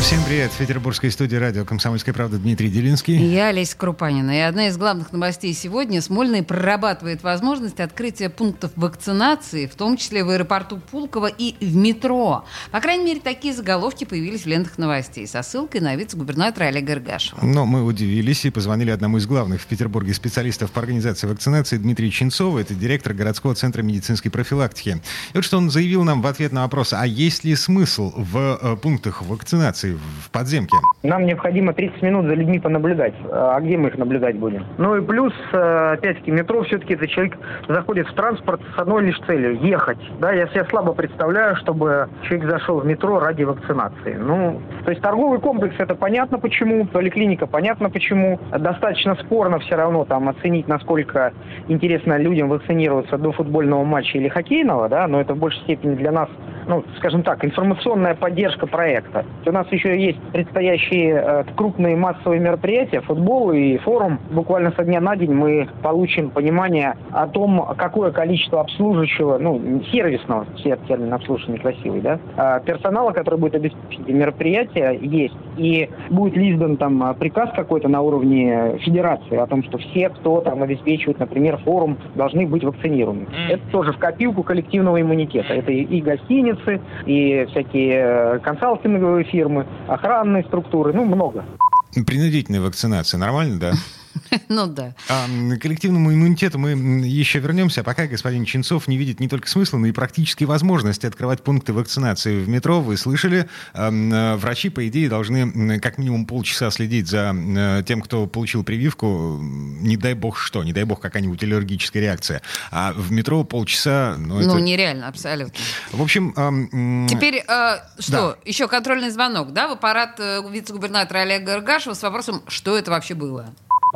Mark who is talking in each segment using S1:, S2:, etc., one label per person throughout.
S1: Всем привет. В петербургской студии радио «Комсомольская правда» Дмитрий Делинский.
S2: Я Олеся Крупанина. И одна из главных новостей сегодня. Смольный прорабатывает возможность открытия пунктов вакцинации, в том числе в аэропорту Пулково и в метро. По крайней мере, такие заголовки появились в лентах новостей со ссылкой на вице-губернатора Олега Иргашева.
S1: Но мы удивились и позвонили одному из главных в Петербурге специалистов по организации вакцинации Дмитрию Чинцову. Это директор городского центра медицинской профилактики. И вот что он заявил нам в ответ на вопрос, а есть ли смысл в э, пунктах вакцинации в подземке?
S3: Нам необходимо 30 минут за людьми понаблюдать. А где мы их наблюдать будем? Ну и плюс, э, опять-таки, метро все-таки это человек заходит в транспорт с одной лишь целью – ехать. Да, я себе слабо представляю, чтобы человек зашел в метро ради вакцинации. Ну, то есть торговый комплекс – это понятно почему, поликлиника – понятно почему. Достаточно спорно все равно там оценить, насколько интересно людям вакцинироваться до футбольного матча или хоккейного, да, но это в большей степени для нас ну, скажем так, информационная поддержка проекта. У нас еще есть предстоящие э, крупные массовые мероприятия, футбол и форум. Буквально со дня на день мы получим понимание о том, какое количество обслуживающего, ну, сервисного, все термин обслуживания красивый, да, э, персонала, который будет обеспечить мероприятие, есть. И будет ли издан там приказ какой-то на уровне федерации о том, что все, кто там обеспечивает, например, форум, должны быть вакцинированы. Это тоже в копилку коллективного иммунитета. Это и, и гостиниц, больницы, и всякие э, консалтинговые фирмы, охранные структуры, ну, много.
S1: Принудительная вакцинация, нормально, да?
S2: Ну да.
S1: А, к коллективному иммунитету мы еще вернемся. А пока господин Чинцов не видит не только смысла, но и практически возможности открывать пункты вакцинации в метро. Вы слышали, э, врачи, по идее, должны как минимум полчаса следить за э, тем, кто получил прививку. Не дай бог что, не дай бог какая-нибудь аллергическая реакция. А в метро полчаса...
S2: Ну, ну это... нереально, абсолютно.
S1: В общем...
S2: Теперь э, что? Да. Еще контрольный звонок, да, в аппарат э, вице-губернатора Олега Иргашева с вопросом, что это вообще было?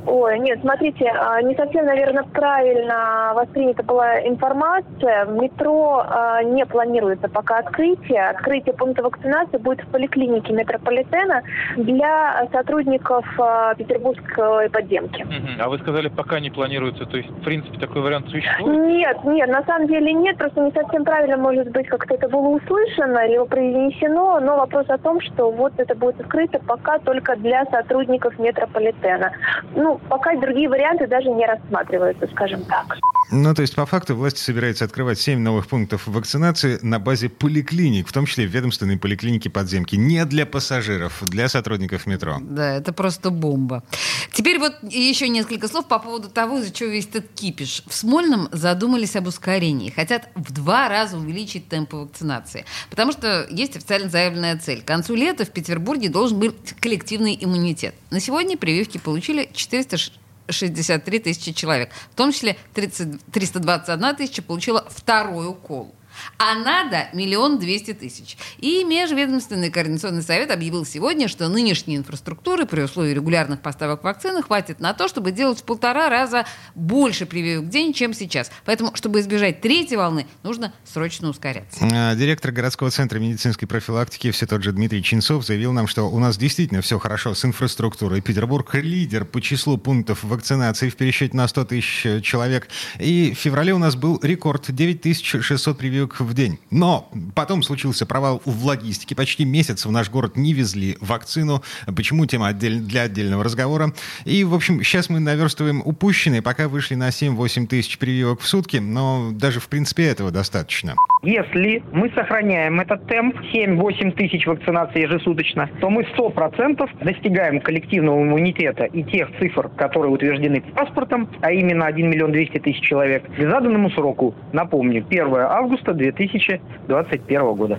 S4: Ой, нет, смотрите, а, не совсем, наверное, правильно воспринята была информация. В метро а, не планируется пока открытие. Открытие пункта вакцинации будет в поликлинике метрополитена для сотрудников а, петербургской подземки.
S5: А вы сказали, пока не планируется, то есть, в принципе, такой вариант существует?
S4: Нет, нет, на самом деле нет, просто не совсем правильно, может быть, как-то это было услышано, либо произнесено, но вопрос о том, что вот это будет открыто пока только для сотрудников метрополитена ну, пока другие варианты даже не рассматриваются, скажем так.
S1: Ну, то есть, по факту, власти собираются открывать 7 новых пунктов вакцинации на базе поликлиник, в том числе ведомственные поликлиники подземки. Не для пассажиров, для сотрудников метро.
S2: Да, это просто бомба. Теперь вот еще несколько слов по поводу того, из-за чего весь этот кипиш. В Смольном задумались об ускорении. Хотят в два раза увеличить темпы вакцинации. Потому что есть официально заявленная цель. К концу лета в Петербурге должен быть коллективный иммунитет. На сегодня прививки получили 463 тысячи человек. В том числе 30, 321 тысяча получила второй укол а надо миллион двести тысяч. И Межведомственный координационный совет объявил сегодня, что нынешней инфраструктуры при условии регулярных поставок вакцины хватит на то, чтобы делать в полтора раза больше прививок в день, чем сейчас. Поэтому, чтобы избежать третьей волны, нужно срочно ускоряться.
S1: А, директор городского центра медицинской профилактики, все тот же Дмитрий Чинцов, заявил нам, что у нас действительно все хорошо с инфраструктурой. Петербург лидер по числу пунктов вакцинации в пересчете на 100 тысяч человек. И в феврале у нас был рекорд 9600 прививок прививок в день. Но потом случился провал в логистике. Почти месяц в наш город не везли вакцину. Почему? Тема отдель... для отдельного разговора. И, в общем, сейчас мы наверстываем упущенные, пока вышли на 7-8 тысяч прививок в сутки, но даже, в принципе, этого достаточно.
S3: Если мы сохраняем этот темп 7-8 тысяч вакцинаций ежесуточно, то мы 100% достигаем коллективного иммунитета и тех цифр, которые утверждены паспортом, а именно 1 миллион 200 тысяч человек, к заданному сроку. Напомню, 1 августа 2021 года.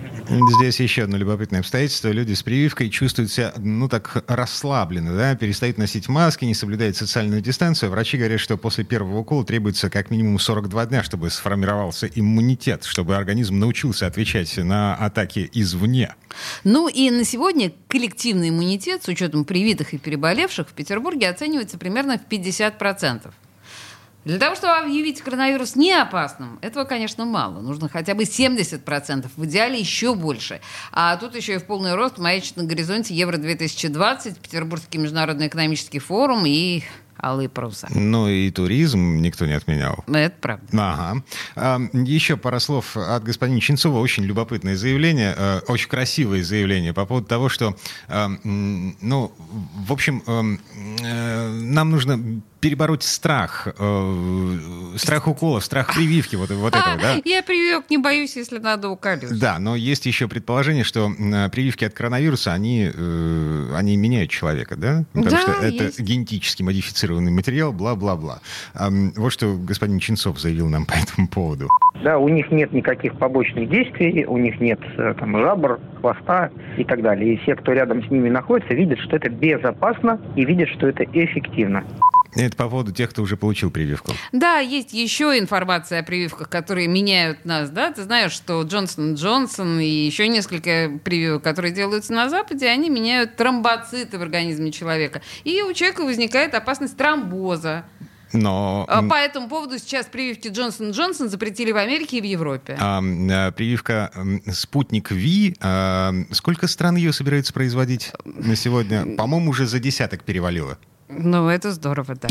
S1: Здесь еще одно любопытное обстоятельство. Люди с прививкой чувствуют себя, ну, так расслабленно, да, перестают носить маски, не соблюдают социальную дистанцию. Врачи говорят, что после первого укола требуется как минимум 42 дня, чтобы сформировался иммунитет, чтобы организм научился отвечать на атаки извне.
S2: Ну и на сегодня коллективный иммунитет с учетом привитых и переболевших в Петербурге оценивается примерно в 50%. Для того, чтобы объявить коронавирус не опасным, этого, конечно, мало. Нужно хотя бы 70%, в идеале еще больше. А тут еще и в полный рост маячит на горизонте Евро-2020, Петербургский международный экономический форум и алые паруса.
S1: Ну и туризм никто не отменял.
S2: Это правда.
S1: Ага. А, еще пара слов от господина Чинцова. Очень любопытное заявление, э, очень красивое заявление по поводу того, что, э, ну, в общем, э, нам нужно перебороть страх, э, страх уколов, страх прививки, вот, вот этого, да?
S2: Я прививок не боюсь, если надо уколюсь.
S1: Да, но есть еще предположение, что э, прививки от коронавируса, они, э, они меняют человека, да? Потому
S2: Да,
S1: что это
S2: есть.
S1: генетически модифицированный материал, бла-бла-бла. Ам, вот что господин Чинцов заявил нам по этому поводу.
S3: Да, у них нет никаких побочных действий, у них нет э, там жабр, хвоста и так далее. И все, кто рядом с ними находится, видят, что это безопасно и видят, что это эффективно.
S1: Это по поводу тех, кто уже получил прививку.
S2: Да, есть еще информация о прививках, которые меняют нас, да? Ты знаешь, что Джонсон Джонсон и еще несколько прививок, которые делаются на Западе, они меняют тромбоциты в организме человека. И у человека возникает опасность тромбоза.
S1: Но
S2: А По этому поводу сейчас прививки Джонсон Джонсон запретили в Америке и в Европе.
S1: ам, э, прививка «Спутник Ви», ам, сколько стран ее собираются производить на сегодня? По-моему, уже за десяток перевалило.
S2: Ну, это здорово, да.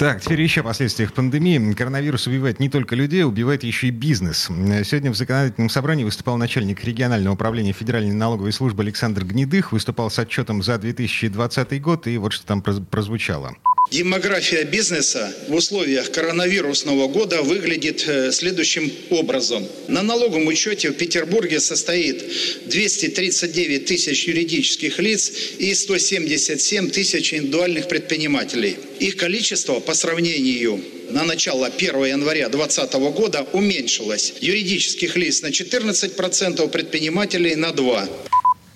S1: Так, теперь еще о последствиях пандемии. Коронавирус убивает не только людей, убивает еще и бизнес. Сегодня в законодательном собрании выступал начальник регионального управления Федеральной налоговой службы Александр Гнедых, выступал с отчетом за 2020 год, и вот что там проз- прозвучало.
S6: Демография бизнеса в условиях коронавирусного года выглядит э, следующим образом. На налоговом учете в Петербурге состоит 239 тысяч юридических лиц и 177 тысяч индивидуальных предпринимателей. Их количество по сравнению на начало 1 января 2020 года уменьшилось. Юридических лиц на 14%, предпринимателей на 2%.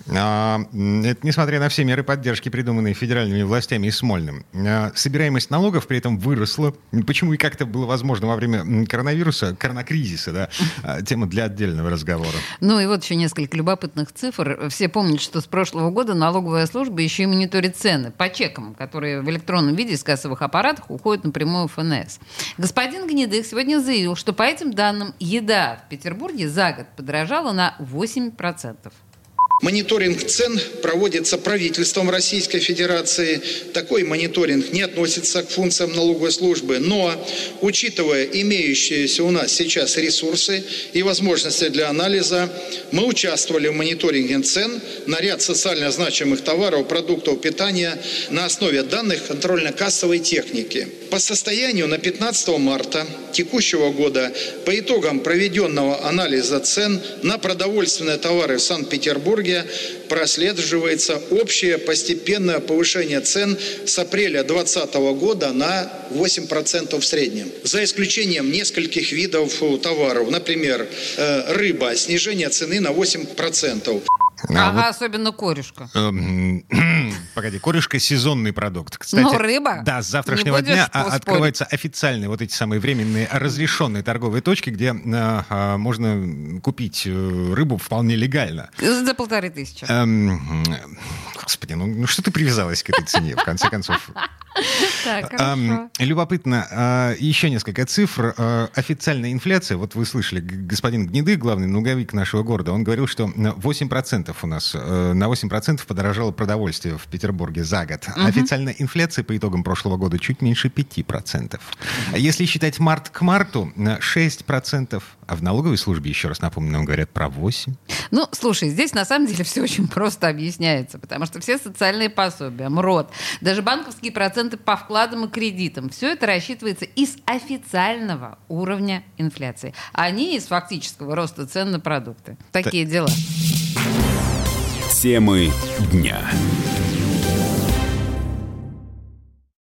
S1: А, Это несмотря на все меры поддержки, придуманные федеральными властями и Смольным. А, Собираемость налогов при этом выросла. Почему и как это было возможно во время коронавируса, коронакризиса, да? А, Тема для отдельного разговора.
S2: Ну и вот еще несколько любопытных цифр. Все помнят, что с прошлого года налоговая служба еще и мониторит цены по чекам, которые в электронном виде из кассовых аппаратов уходят напрямую в ФНС. Господин Гнедых сегодня заявил, что по этим данным еда в Петербурге за год подорожала на 8%.
S6: Мониторинг цен проводится правительством Российской Федерации. Такой мониторинг не относится к функциям налоговой службы, но, учитывая имеющиеся у нас сейчас ресурсы и возможности для анализа, мы участвовали в мониторинге цен на ряд социально значимых товаров, продуктов питания на основе данных контрольно-кассовой техники. По состоянию на 15 марта текущего года по итогам проведенного анализа цен на продовольственные товары в Санкт-Петербурге прослеживается общее постепенное повышение цен с апреля 2020 года на 8% в среднем. За исключением нескольких видов товаров, например, э, рыба, снижение цены на 8%.
S1: А
S2: ага, особенно корешка.
S1: Погоди, корешка сезонный продукт. Кстати,
S2: Ну, рыба.
S1: Да, с завтрашнего дня а, открываются официальные вот эти самые временные разрешенные торговые точки, где э, а, можно купить э, рыбу вполне легально.
S2: За полторы тысячи.
S1: Эм, Господи, ну, ну что ты привязалась к этой цене, в конце концов?
S2: Так.
S1: Любопытно, а, еще несколько цифр. А, Официальная инфляция, вот вы слышали, господин Гнедых, главный налоговик нашего города, он говорил, что на 8% у нас, э, на 8% подорожало продовольствие в Петербурге за год. Официальная инфляция по итогам прошлого года чуть меньше 5%. А Если считать март к марту, на 6%, а в налоговой службе, еще раз напомню, нам говорят про 8%.
S2: Ну, слушай, здесь на самом деле все очень просто объясняется, потому что все социальные пособия, МРОД, даже банковские проценты по вкладам и кредитам, все это рассчитывается из официального уровня инфляции, а не из фактического роста цен на продукты. Такие дела.
S7: Темы дня.